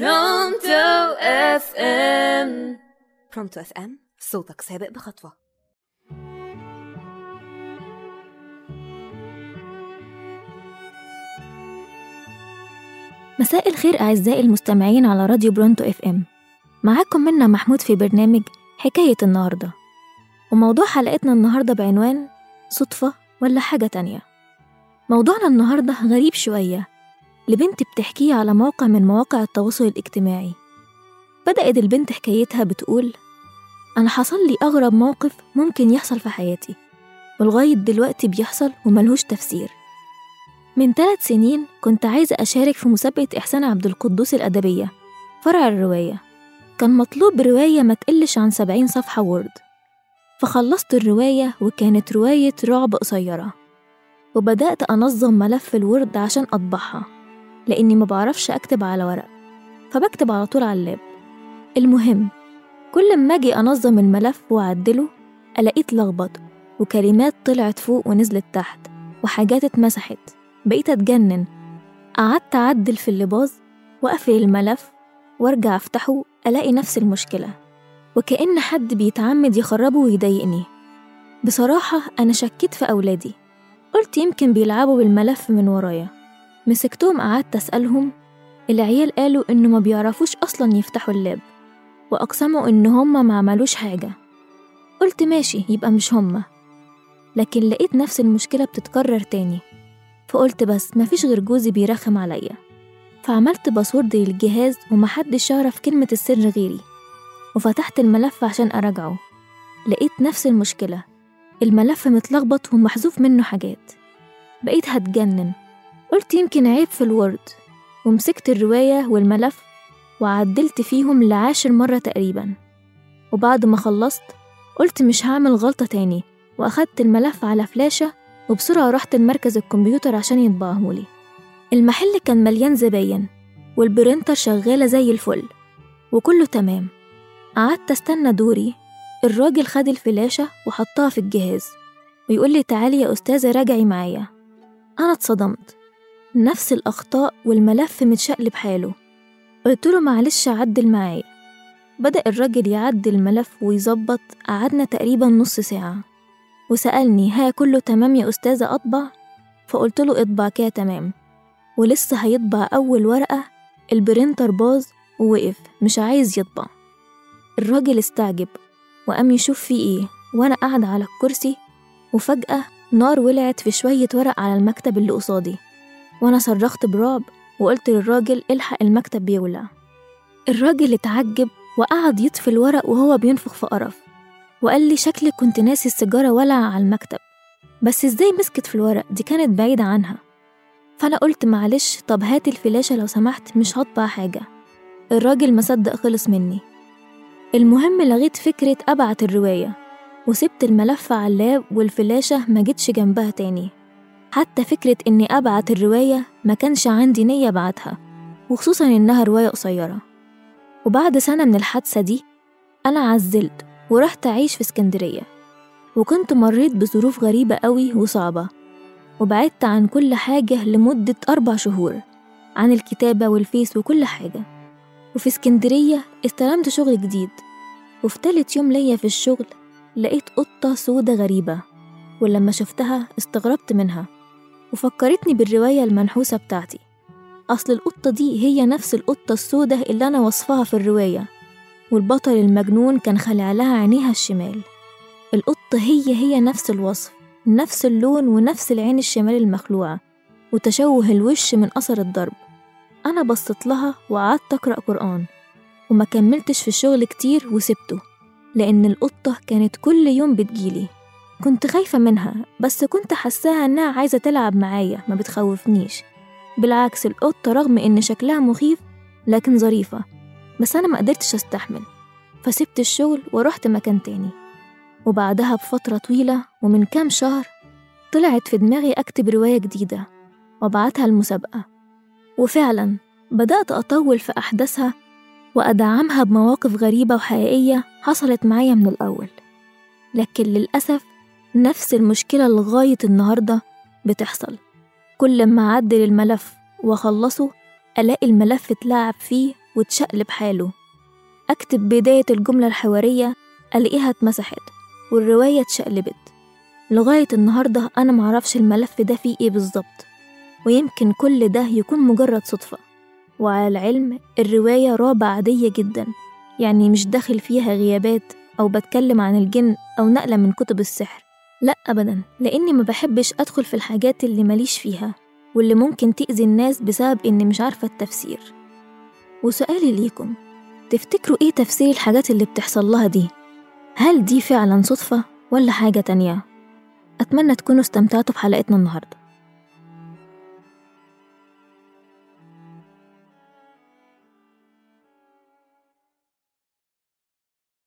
Pronto FM Pronto FM صوتك سابق بخطوة. مساء الخير أعزائي المستمعين على راديو Pronto FM معاكم منا محمود في برنامج حكاية النهاردة. وموضوع حلقتنا النهاردة بعنوان صدفة ولا حاجة تانية؟ موضوعنا النهاردة غريب شوية. لبنت بتحكيه على موقع من مواقع التواصل الاجتماعي. بدأت البنت حكايتها بتقول أنا حصل لي أغرب موقف ممكن يحصل في حياتي ولغاية دلوقتي بيحصل وملهوش تفسير. من ثلاث سنين كنت عايزة أشارك في مسابقة إحسان عبد القدوس الأدبية فرع الرواية. كان مطلوب رواية ما تقلش عن سبعين صفحة وورد فخلصت الرواية وكانت رواية رعب قصيرة. وبدأت أنظم ملف الورد عشان أطبعها. لأني ما بعرفش أكتب على ورق فبكتب على طول على اللاب. المهم كل ما أجي أنظم الملف وأعدله ألاقيه اتلخبط وكلمات طلعت فوق ونزلت تحت وحاجات اتمسحت. بقيت أتجنن. قعدت أعدل في اللي باظ وأقفل الملف وأرجع أفتحه ألاقي نفس المشكلة وكأن حد بيتعمد يخربه ويضايقني. بصراحة أنا شكيت في أولادي قلت يمكن بيلعبوا بالملف من ورايا. مسكتهم قعدت أسألهم العيال قالوا إنه ما بيعرفوش أصلا يفتحوا اللاب وأقسموا إن هما ما عملوش حاجة. قلت ماشي يبقى مش هما لكن لقيت نفس المشكلة بتتكرر تاني. فقلت بس مفيش غير جوزي بيرخم عليا. فعملت باسورد للجهاز ومحدش يعرف كلمة السر غيري. وفتحت الملف عشان أراجعه. لقيت نفس المشكلة. الملف متلخبط ومحذوف منه حاجات. بقيت هتجنن. قلت يمكن عيب في الوورد ومسكت الرواية والملف وعدلت فيهم لعاشر مرة تقريبا. وبعد ما خلصت قلت مش هعمل غلطة تاني وأخدت الملف على فلاشة وبسرعة رحت المركز الكمبيوتر عشان يطبعهولي. المحل كان مليان زباين والبرينتر شغالة زي الفل وكله تمام. قعدت أستنى دوري الراجل خد الفلاشة وحطها في الجهاز ويقول لي تعالي يا أستاذة راجعي معايا. أنا اتصدمت. نفس الأخطاء والملف متشقلب حاله. قلت له معلش عدل معايا. بدأ الراجل يعدل الملف ويظبط قعدنا تقريبا نص ساعة. وسألني ها كله تمام يا أستاذة أطبع؟ فقلت له اطبع كده تمام. ولسه هيطبع أول ورقة البرينتر باظ ووقف مش عايز يطبع. الراجل استعجب وقام يشوف فيه إيه. وأنا قاعدة على الكرسي وفجأة نار ولعت في شوية ورق على المكتب اللي قصادي. وأنا صرخت برعب وقلت للراجل إلحق المكتب بيولع. الراجل اتعجب وقعد يطفي الورق وهو بينفخ في قرف. وقال لي شكلي كنت ناسي السيجارة ولع على المكتب. بس إزاي مسكت في الورق؟ دي كانت بعيدة عنها. فأنا قلت معلش طب هات الفلاشة لو سمحت مش هطبع حاجة. الراجل مصدق خلص مني. المهم لغيت فكرة أبعت الرواية. وسبت الملف على اللاب والفلاشة ما جتش جنبها تاني. حتى فكرة إني أبعت الرواية ما كانش عندي نية أبعتها وخصوصا إنها رواية قصيرة. وبعد سنة من الحادثة دي أنا عزلت ورحت أعيش في اسكندرية وكنت مريت بظروف غريبة قوي وصعبة وبعدت عن كل حاجة لمدة أربع شهور عن الكتابة والفيس وكل حاجة. وفي اسكندرية استلمت شغل جديد وفي تالت يوم ليا في الشغل لقيت قطة سودة غريبة ولما شفتها استغربت منها. وفكرتني بالرواية المنحوسة بتاعتي. أصل القطة دي هي نفس القطة السودة اللي أنا وصفها في الرواية والبطل المجنون كان خلع لها عينيها الشمال. القطة هي هي نفس الوصف نفس اللون ونفس العين الشمال المخلوعة وتشوه الوش من أثر الضرب. أنا بصيت لها وقعدت أقرأ قرآن وما كملتش في الشغل كتير وسبته لأن القطة كانت كل يوم بتجيلي. كنت خايفة منها بس كنت حاساها إنها عايزة تلعب معايا ما بتخوفنيش. بالعكس القطة رغم إن شكلها مخيف لكن ظريفة. بس أنا ما قدرتش أستحمل. فسبت الشغل ورحت مكان تاني. وبعدها بفترة طويلة ومن كام شهر طلعت في دماغي أكتب رواية جديدة. وأبعتها المسابقة. وفعلا بدأت أطول في أحداثها وأدعمها بمواقف غريبة وحقيقية حصلت معايا من الأول. لكن للأسف نفس المشكلة لغاية النهاردة بتحصل. كل ما أعدل الملف وأخلصه ألاقي الملف اتلعب فيه وتشقلب حاله. أكتب بداية الجملة الحوارية ألاقيها اتمسحت والرواية اتشقلبت. لغاية النهاردة أنا معرفش الملف ده فيه إيه بالظبط ويمكن كل ده يكون مجرد صدفة. وعلى العلم الرواية رابع عادية جدا يعني مش داخل فيها غيابات أو بتكلم عن الجن أو نقلة من كتب السحر. لأ أبدا لأني ما بحبش أدخل في الحاجات اللي ماليش فيها واللي ممكن تأذي الناس بسبب إني مش عارفة التفسير وسؤالي ليكم تفتكروا إيه تفسير الحاجات اللي بتحصل لها دي؟ هل دي فعلا صدفة ولا حاجة تانية؟ أتمنى تكونوا استمتعتوا بحلقتنا النهارده